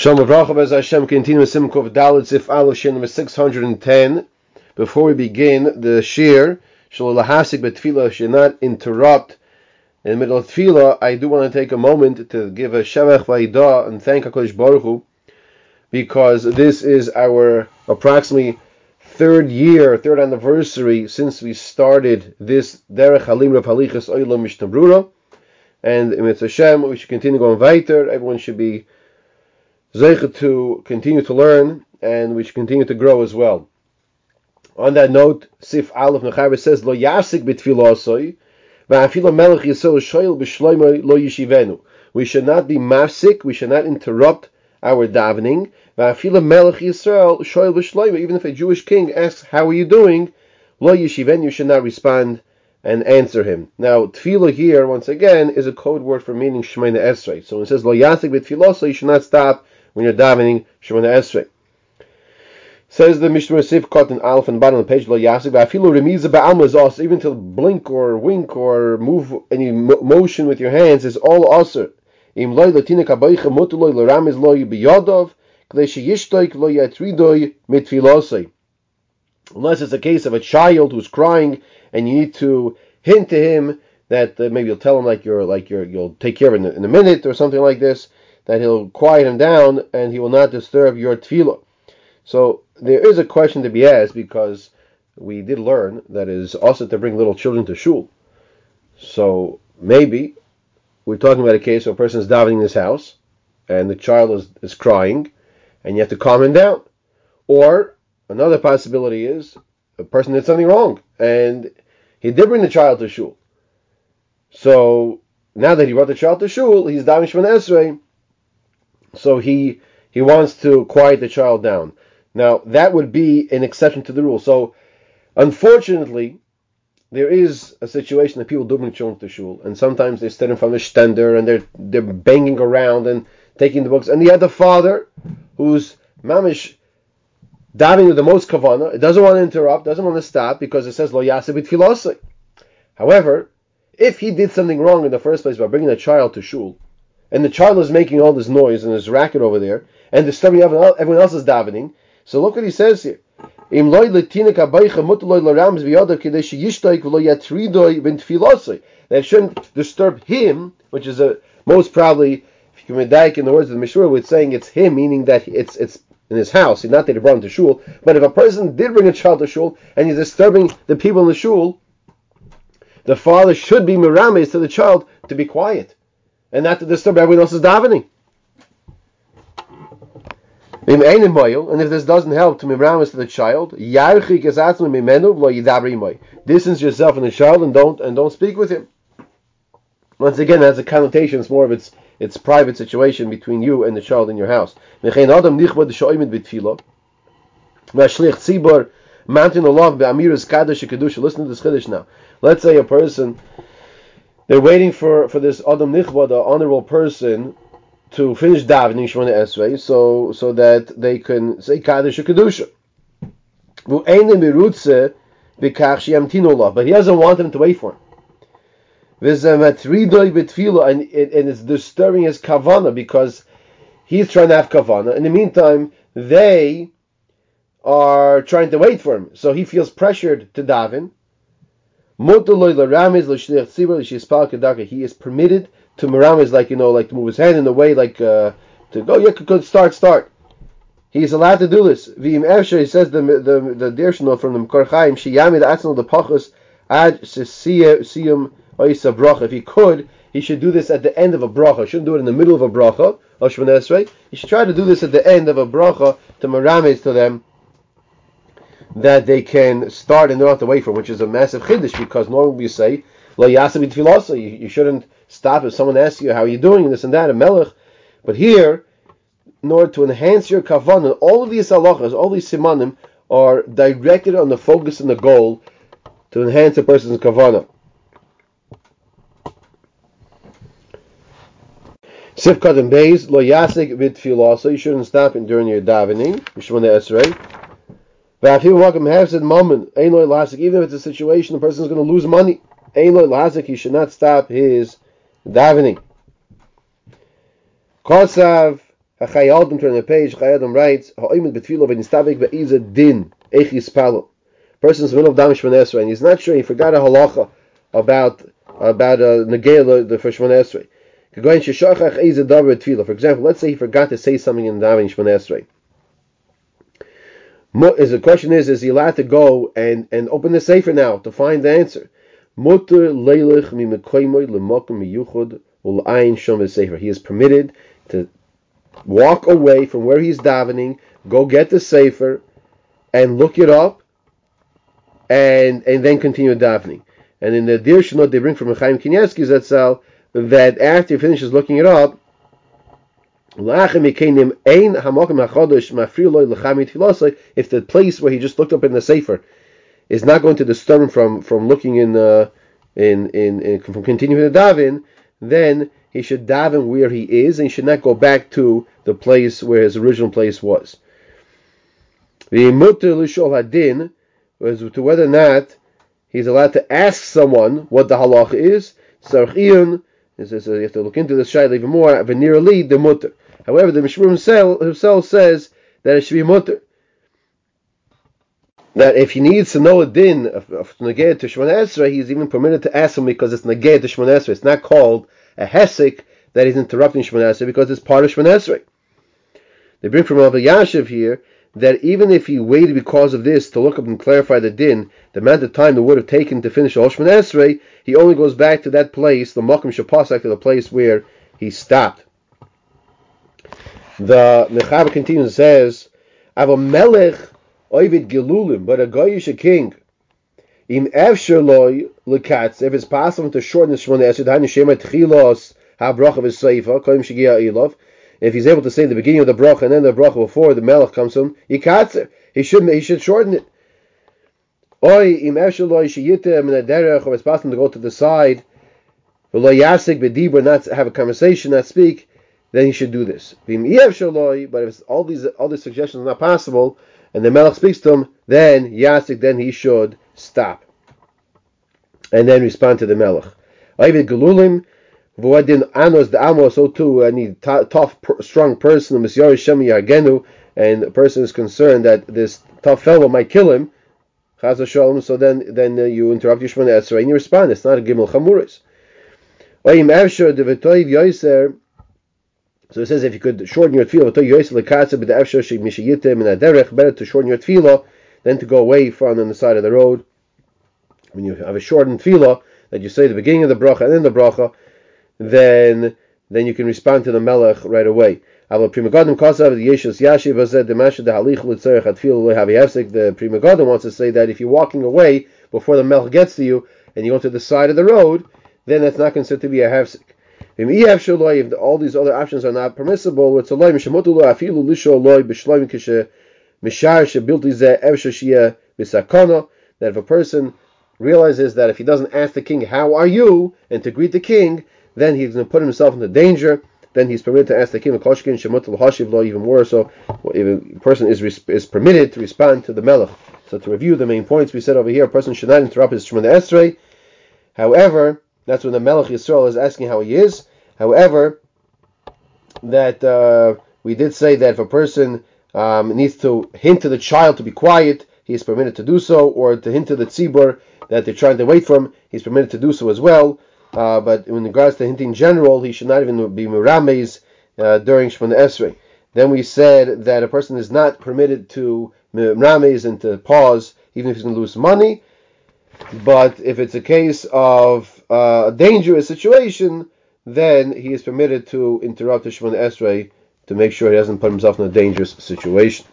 Shalom Avracha Bez Hashem continue Simkov Dalit Sif Aleph Shin number 610. Before we begin the shir, Shalom Lahasik Betfila should not interrupt in the middle of Tefillah. I do want to take a moment to give a Shevach Vaidah and thank HaKadosh Baruch Hu because this is our approximately third year, third anniversary since we started this Derech Halim Rav Halichas Oilam Mishnah And in Hashem, we should continue going weiter. Everyone should be Zeicha to continue to learn, and we should continue to grow as well. On that note, Sif Aleph Mechaber says, Lo yasik betfilosoi, va'afilo melech shoyel b'shloimo lo yishivenu. We should not be mafsik, we should not interrupt our davening. Va'afilo melech Yisrael shoyel b'shloimo. Even if a Jewish king asks, how are you doing? Lo yishivenu, you should not respond and answer him. Now, tefillah here, once again, is a code word for meaning Shemina Esrei. So when it says lo yasik betfiloso, you should not stop when you're davening Shemona Esrei. Says the Mishnah Sif Kot in Alf and bottom of the page Lo Yasik Vafilu Remiza Ba'alma is even to blink or wink or move any motion with your hands is all also. Im loy latina kabaycha mutuloy l'ramiz loy biyodov k'lei sheyishtoik lo yatridoy mitfilosei. Unless it's a case of a child who's crying and you need to hint to him that uh, maybe you'll tell him like you're like you're you'll take care of it in, in a minute or something like this that he'll quiet him down and he will not disturb your tefillah. So there is a question to be asked because we did learn that it is also to bring little children to shul. So maybe we're talking about a case where a person is davening in his house and the child is, is crying and you have to calm him down. Or another possibility is a person did something wrong and he did bring the child to shul. So now that he brought the child to shul, he's davening Shemon Esrei, so he he wants to quiet the child down. Now that would be an exception to the rule. So unfortunately, there is a situation that people do bring children to shul, and sometimes they're standing from the stender and they're they're banging around and taking the books. And the father who's mamish diving with the most kavana. Doesn't want to interrupt, doesn't want to stop because it says lo yasibit filosai. However, if he did something wrong in the first place by bringing a child to shul, and the child is making all this noise and this racket over there, and disturbing everyone else is davening. So look what he says here. That shouldn't disturb him, which is a most probably, if you can medayik in the words of the Mishnah, it's saying it's him, meaning that it's it's in his house, not that he brought him to shul. But if a person did bring a child to shul and he's disturbing the people in the shul, the father should be mirames to the child to be quiet and not to disturb everyone else's davening. And if this doesn't help to miramis to the child, distance yourself from the child and don't and don't speak with him. Once again, that's a connotation. It's more of its its private situation between you and the child in your house. Listen to this chiddush now. Let's say a person they're waiting for, for this Adam Nichva, the honorable person, to finish davening Shemona Esrei, so so that they can say Kaddish Kedusha. But he doesn't want them to wait for him. And, and it's disturbing his kavana because he's trying to have kavana. In the meantime, they are trying to wait for him. So he feels pressured to daven. He is permitted to meramis, like you know, like to move his hand in a way, like uh, to go. Yeah, good start, start. He is allowed to do this. V'im he says the the the Dirshno from the Mekor Chaim, sheyamid atzal the pachos ad siyum oisa bracha. If he could, he should do this at the end of a bracha. Shouldn't do it in the middle of a bracha. He should try to do this at the end of a bracha to meramis to them that they can start and they don't have to wait for, which is a massive chiddush because normally we say lo. You, you shouldn't stop if someone asks you how are you doing this and that a melech. But here, in order to enhance your kavanah, all of these halachas, all these simanim are directed on the focus and the goal to enhance a person's kavanah. Sifkat and Beis, lo yasik vit filasa. You shouldn't stop during your davening. Yishmona Esrei. Even if it's a situation the person is going to lose money, he should not stop his davening. Kosav Chayei Adam, turn the page, Chayei Adam writes, Ha'imid betfilo v'nistabik be'iza din, echis palo. Person's in the middle of and he's not sure, he forgot a halacha about, about uh, Negela, the first Esrei. For example, let's say he forgot to say something in the Davening Shemon Esrei. Is the question is, is he allowed to go and, and open the safer now to find the answer? He is permitted to walk away from where he's davening, go get the safer, and look it up, and and then continue davening. And in the Dir they bring from Chaim Kanievsky Zatzal that after he finishes looking it up, if the place where he just looked up in the sefer is not going to disturb him from, from looking in, uh, in, in, in from continuing to daven, then he should daven where he is and he should not go back to the place where his original place was. The mutter lishol hadin was to whether or not he's allowed to ask someone what the halach is. Sha'ar Tziyun says you have to look into this shayla even more. Venir li the mutter. However, the Mishmur himself, himself says that it should be mutter. That if he needs to know a din of, of neged to Shemon Esrei, he's even permitted to ask him because it's neged to Shemon Esrei. It's not called a hesek that he's interrupting Shemon Esrei because it's part of Shemon Esrei. They bring from Rabbi Yashiv here that even if he waited because of this to look up and clarify the din, the amount of time it would have taken to finish Oshman Esrei, he only goes back to that place, the Makom Shapasak, to the place where he stopped. The Mechaber continues and says, Ava Melech Ovid Gelulim, but a Goyish a king. Im Efsherloi Lekatz, if it's possible to shorten the Shemon Esrei, Hani Shema Tchilos HaBrach of his Seifa, Koim Shigia Ilov, if he's able to say the beginning of the bracha and then the bracha before the melech comes to him, yikatzer. He should he should shorten it. Oy im esheloi sheyitem in a derech, or it's possible to go to the side, v'lo yasik b'dibur, not have a conversation, not speak, then he should do this. But if all these these suggestions are not possible, and the melech speaks to him, then yasik, then he should stop, and then respond to the melech. Oy gelulim. V'wadin anos the amos, so too any tough, strong person, misyar shem yagenu, and the person is concerned that this tough fellow might kill him. Chaz shalom. So then, then uh, you interrupt Yishman Esrei and you respond. It's not a gimel chamuris. Oyim evsher devetoiv yoiser. So it says if you could shorten your tefillah. Better to shorten your tefillah than to go away from on the side of the road. When you have a shortened tefillah that you say the beginning of the bracha and then the bracha then then you can respond to the melech right away. The Pri Megadim wants to say that if you're walking away before the melech gets to you and you go to the side of the road, then that's not considered to be a hefsek. If all these other options are not permissible, it's a loy afilu lisho loy b'shloim kishe mishar b'sakana that if a person realizes that if he doesn't ask the king, how are you, and to greet the king, then he's going to put himself into danger. Then he's permitted to ask the king koshkin shemut hashiv law even more. So if a person is is permitted to respond to the melech. So to review the main points we said over here, a person should not interrupt his shemon esrei. However, that's when the melech Yisrael is asking how he is. However, that uh, we did say that if a person um, needs to hint to the child to be quiet, he is permitted to do so, or to hint to the tzibur that they're trying to wait for him, he's permitted to do so as well. Uh, but in regards to hinting in general, he should not even be mirames uh, during Shemona Esrei. Then we said that a person is not permitted to mirames and to pause, even if he's going to lose money. But if it's a case of uh, a dangerous situation, then he is permitted to interrupt the Shemona Esrei to make sure he doesn't put himself in a dangerous situation.